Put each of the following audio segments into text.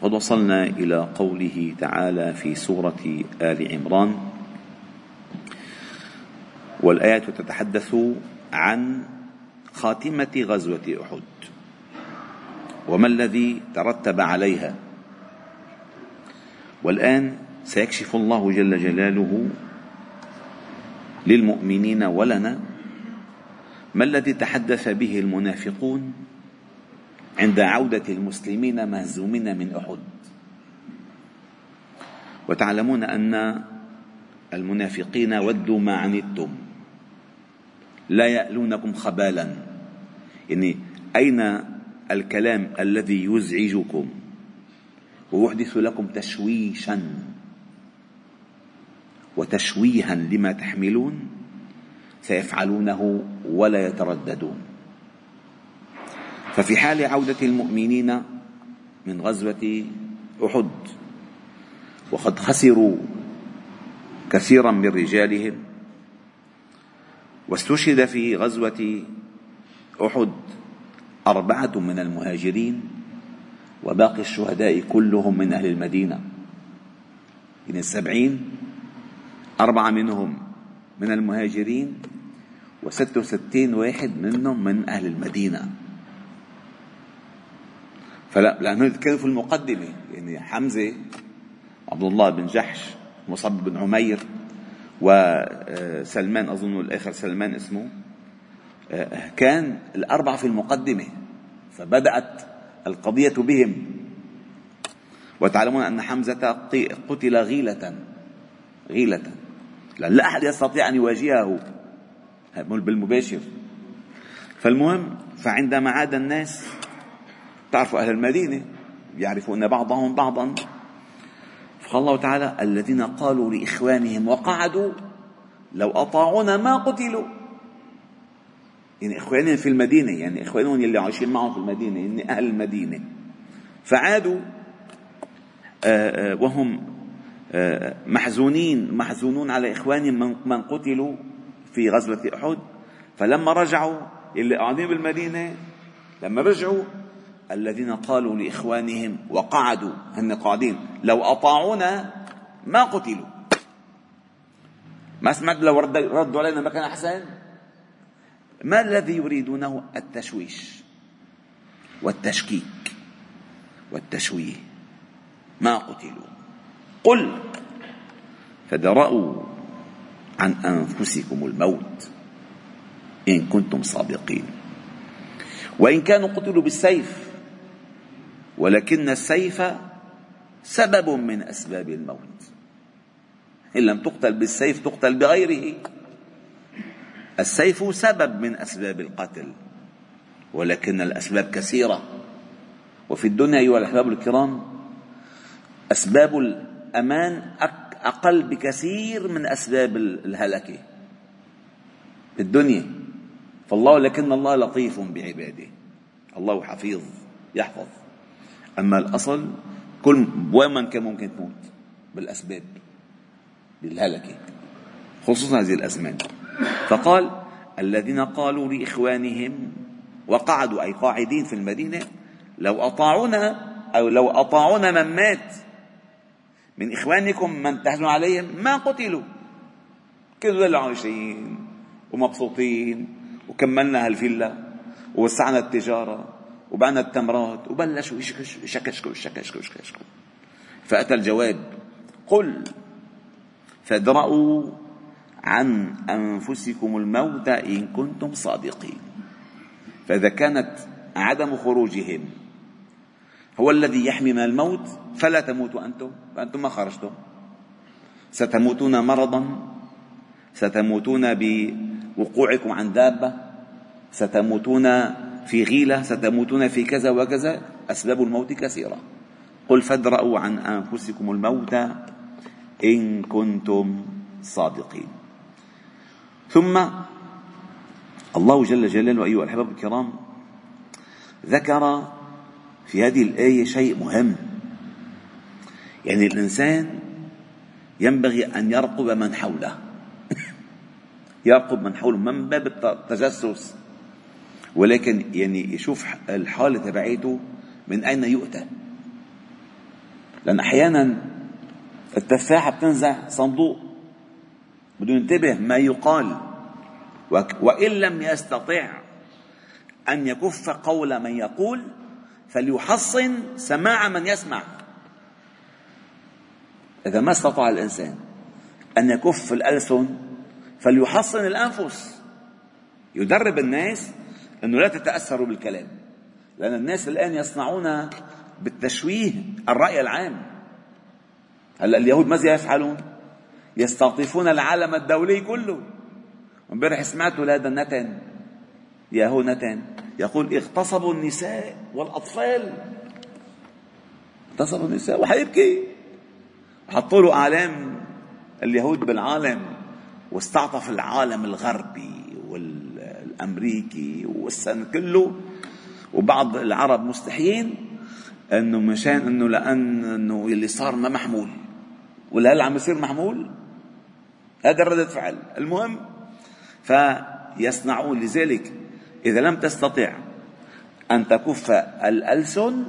وقد وصلنا إلى قوله تعالى في سورة آل عمران والآية تتحدث عن خاتمة غزوة أحد وما الذي ترتب عليها؟ والآن سيكشف الله جل جلاله للمؤمنين ولنا ما الذي تحدث به المنافقون؟ عند عودة المسلمين مهزومين من أحد. وتعلمون أن المنافقين ودوا ما عنتم. لا يألونكم خبالا. يعني أين الكلام الذي يزعجكم؟ ويحدث لكم تشويشا. وتشويها لما تحملون. سيفعلونه ولا يترددون. ففي حال عودة المؤمنين من غزوة أحد وقد خسروا كثيرا من رجالهم واستشهد في غزوة أحد أربعة من المهاجرين وباقي الشهداء كلهم من أهل المدينة. من السبعين أربعة منهم من المهاجرين وستة وستين واحد منهم من أهل المدينة. فلا لأنه كانوا في المقدمة؟ يعني حمزة عبد الله بن جحش مصعب بن عمير وسلمان أظن الآخر سلمان اسمه كان الأربعة في المقدمة فبدأت القضية بهم. وتعلمون أن حمزة قتل غيلة غيلة. لأن لا أحد يستطيع أن يواجهه بالمباشر. فالمهم فعندما عاد الناس تعرفوا أهل المدينة يعرفون بعضهم بعضا. فقال الله تعالى الذين قالوا لإخوانهم وقعدوا لو أطاعونا ما قتلوا. يعني إخوانهم في المدينة يعني إخوانهم اللي عايشين معهم في المدينة يعني أهل المدينة. فعادوا آه، آه، وهم آه، محزونين محزونون على إخوانهم من قتلوا في غزوة أحد. فلما رجعوا اللي قاعدين بالمدينة لما رجعوا الذين قالوا لإخوانهم وقعدوا هن قاعدين لو أطاعونا ما قتلوا. ما سمعت لو ردوا علينا ما كان أحسن؟ ما الذي يريدونه؟ التشويش والتشكيك والتشويه. ما قتلوا. قل فدرأوا عن أنفسكم الموت إن كنتم صادقين. وإن كانوا قتلوا بالسيف ولكن السيف سبب من أسباب الموت. إن لم تقتل بالسيف تقتل بغيره. السيف سبب من أسباب القتل ولكن الأسباب كثيرة. وفي الدنيا أيها الأحباب الكرام أسباب الأمان أقل بكثير من أسباب الهلكه في الدنيا فالله لكن الله لطيف بعباده. الله حفيظ يحفظ. أما الأصل كل وين من كان ممكن تموت بالأسباب بالهلكة خصوصا هذه الأزمان. فقال الذين قالوا لإخوانهم وقعدوا أي قاعدين في المدينة لو أطاعونا أو لو أطاعونا من مات من إخوانكم من تحزن عليهم ما قتلوا. كانوا عايشين ومبسوطين وكملنا هالفيلا ووسعنا التجارة وبعنا التمرات وبلشوا يشكشكوا يشكشكوا يشكشكوا فأتى الجواب قل فادرأوا عن أنفسكم الموت إن كنتم صادقين. فإذا كانت عدم خروجهم هو الذي يحمي من الموت فلا تموتوا أنتم فأنتم ما خرجتم. ستموتون مرضا ستموتون بوقوعكم عن دابة ستموتون في غيلة ستموتون في كذا وكذا أسباب الموت كثيرة. قل فادرأوا عن أنفسكم الموت إن كنتم صادقين. ثم الله جل جلاله أيها الأحباب الكرام ذكر في هذه الآية شيء مهم. يعني الإنسان ينبغي أن يرقب من حوله. يرقب من حوله من باب التجسس. ولكن يعني يشوف الحالة تبعيته من أين يؤتى. لأن أحيانا التفاحة بتنزع صندوق بدون ينتبه ما يقال وإن لم يستطع أن يكف قول من يقول فليحصن سماع من يسمع. إذا ما استطاع الإنسان أن يكف الألسن فليحصن الأنفس. يدرب الناس أنه لا تتأثروا بالكلام. لأن الناس الآن يصنعون بالتشويه الرأي العام. هلا اليهود ماذا يفعلون؟ يستعطفون العالم الدولي كله. امبارح سمعت هذا نتن ياهو نتن يقول اغتصبوا النساء والأطفال. اغتصبوا النساء وحيبكي. حطوا له أعلام اليهود بالعالم واستعطف العالم الغربي. والأمريكي والسن كله وبعض العرب مستحيين إنه مشان إنه لأن انه اللي صار ما محمول. ولا هلا عم يصير محمول؟ هذا ردة فعل المهم فيصنعون لذلك. إذا لم تستطع أن تكف الألسن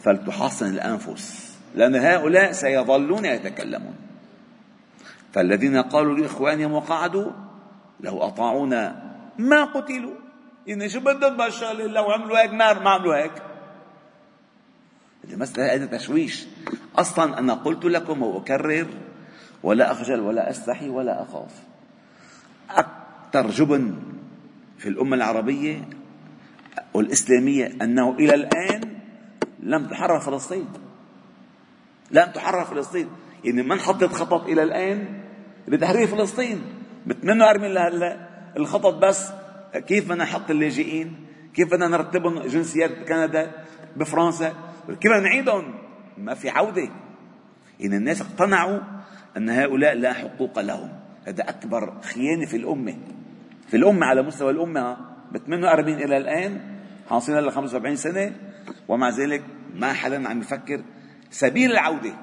فلتحصن الأنفس لأن هؤلاء سيظلون يتكلمون. فالذين قالوا لإخوانهم وقعدوا لو أطاعونا ما قتلوا. إن شو بدهم بالشغلة لو عملوا هيك ما ما عملوا هيك. المسألة هذا تشويش. أصلا أنا قلت لكم وأكرر ولا أخجل ولا أستحي ولا أخاف. أكثر جبن في الأمة العربية والإسلامية أنه إلى الآن لم تحرر فلسطين. لم تحرر فلسطين. يعني ما انحطت خطط إلى الآن لتحرير فلسطين. بتمنوا أرمي لهلا الخطط بس كيف بدنا نحط اللاجئين؟ كيف بدنا نرتبهم؟ جنسيات بكندا بفرنسا كيف نعيدهم. ما في عودة. إن الناس اقتنعوا أن هؤلاء لا حقوق لهم. هذا أكبر خيانة في الأمة. في الأمة على مستوى الأمة ب 48 إلى الآن حاصلة ل 75 سنة ومع ذلك ما حدا عم يفكر. سبيل العودة.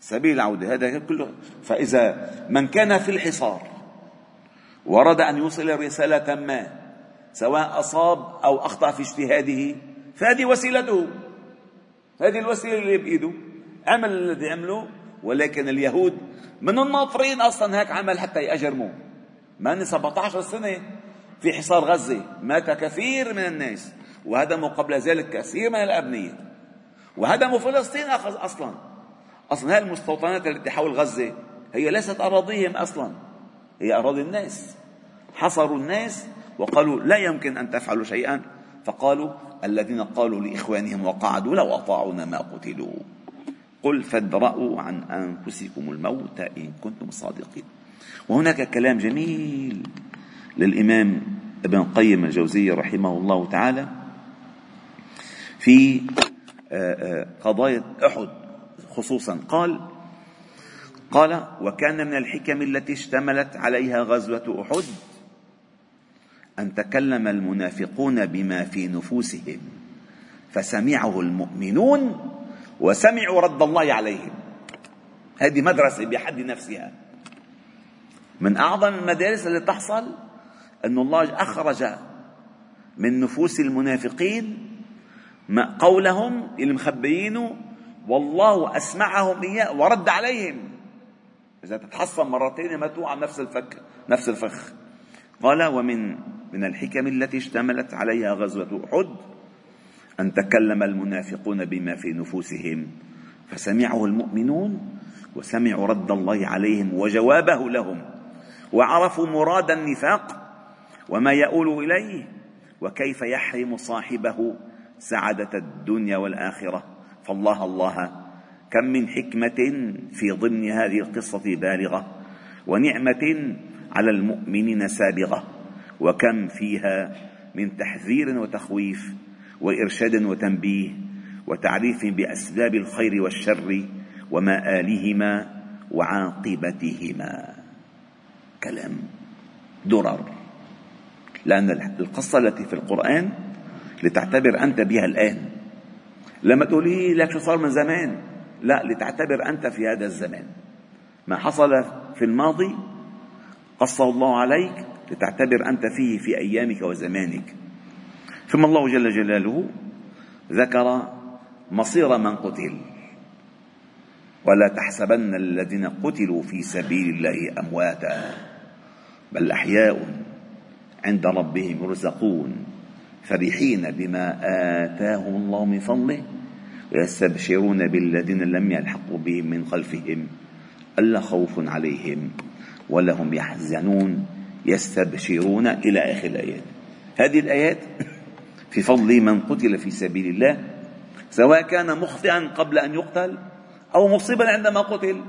سبيل العودة. هذا كله. فإذا من كان في الحصار ورد أن يوصل رسالة ما سواء أصاب أو أخطأ في اجتهاده. فهذه وسيلته. هذه الوسيلة اللي بإيده. عمل الذي عمله ولكن اليهود من الناطرين أصلا هيك عمل حتى يأجرموه. من 17 سنة في حصار غزة مات كثير من الناس وهدموا قبل ذلك كثير من الأبنية. وهدموا فلسطين أصلا. أصلا هذه المستوطنات التي حول غزة هي ليست أراضيهم أصلا. هي أراضي الناس. حصروا الناس وقالوا لا يمكن أن تفعلوا شيئا. فقالوا الذين قالوا لإخوانهم وقعدوا لو أطاعونا ما قتلوا. قل فادرأوا عن أنفسكم الموت إن كنتم صادقين. وهناك كلام جميل للإمام ابن القيم الجوزية رحمه الله تعالى في آه، آه، قضايا أحد خصوصا قال قال وكان من الحكم التي اشتملت عليها غزوة أحد أن تكلم المنافقون بما في نفوسهم فسمعه المؤمنون وسمعوا رد الله عليهم. هذه مدرسة بحد نفسها. من أعظم المدارس اللي تحصل أن الله أخرج من نفوس المنافقين قولهم اللي مخبيينه والله أسمعهم إياه ورد عليهم. إذا تتحصن مرتين ما توقع نفس الفك نفس الفخ. قال ومن من الحكم التي اشتملت عليها غزوة أحد أن تكلم المنافقون بما في نفوسهم. فسمعه المؤمنون وسمعوا رد الله عليهم وجوابه لهم وعرفوا مراد النفاق وما يؤول إليه وكيف يحرم صاحبه سعادة الدنيا والآخرة. فالله الله كم من حكمة في ضمن هذه القصة بالغة ونعمة على المؤمنين سابغة وكم فيها من تحذير وتخويف وإرشاد وتنبيه وتعريفهم بأسباب الخير والشر ومآلهما وعاقبتهما. كلام درر. لأن القصة التي في القرآن لتعتبر أنت بها الآن. لما تقولي لك شو صار من زمان. لا لتعتبر أنت في هذا الزمان. ما حصل في الماضي قصه الله عليك لتعتبر أنت فيه في أيامك وزمانك. ثم الله جل جلاله ذكر مصير من قتل. ولا تحسبن الذين قتلوا في سبيل الله أمواتا بل أحياء عند ربهم يرزقون فرحين بما آتاهم الله من فضله. ويستبشرون بالذين لم يلحقوا بهم من خلفهم ألا خوف عليهم ولا هم يحزنون يستبشرون إلى آخر الآيات. هذه الآيات في فضل من قتل في سبيل الله سواء كان مخطئا قبل أن يقتل أو مصيبا عندما قتل.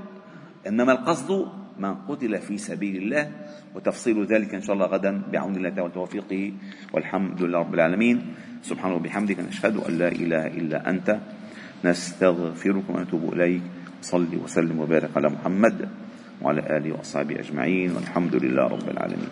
إنما القصد من قتل في سبيل الله وتفصيل ذلك إن شاء الله غدا بعون الله وتوفيقه. والحمد لله رب العالمين. سبحانه وبحمدك نشهد أن لا إله إلا أنت نستغفرك ونتوب إليك. صل وسلم وبارك على محمد وعلى آله وأصحابه أجمعين. والحمد لله رب العالمين.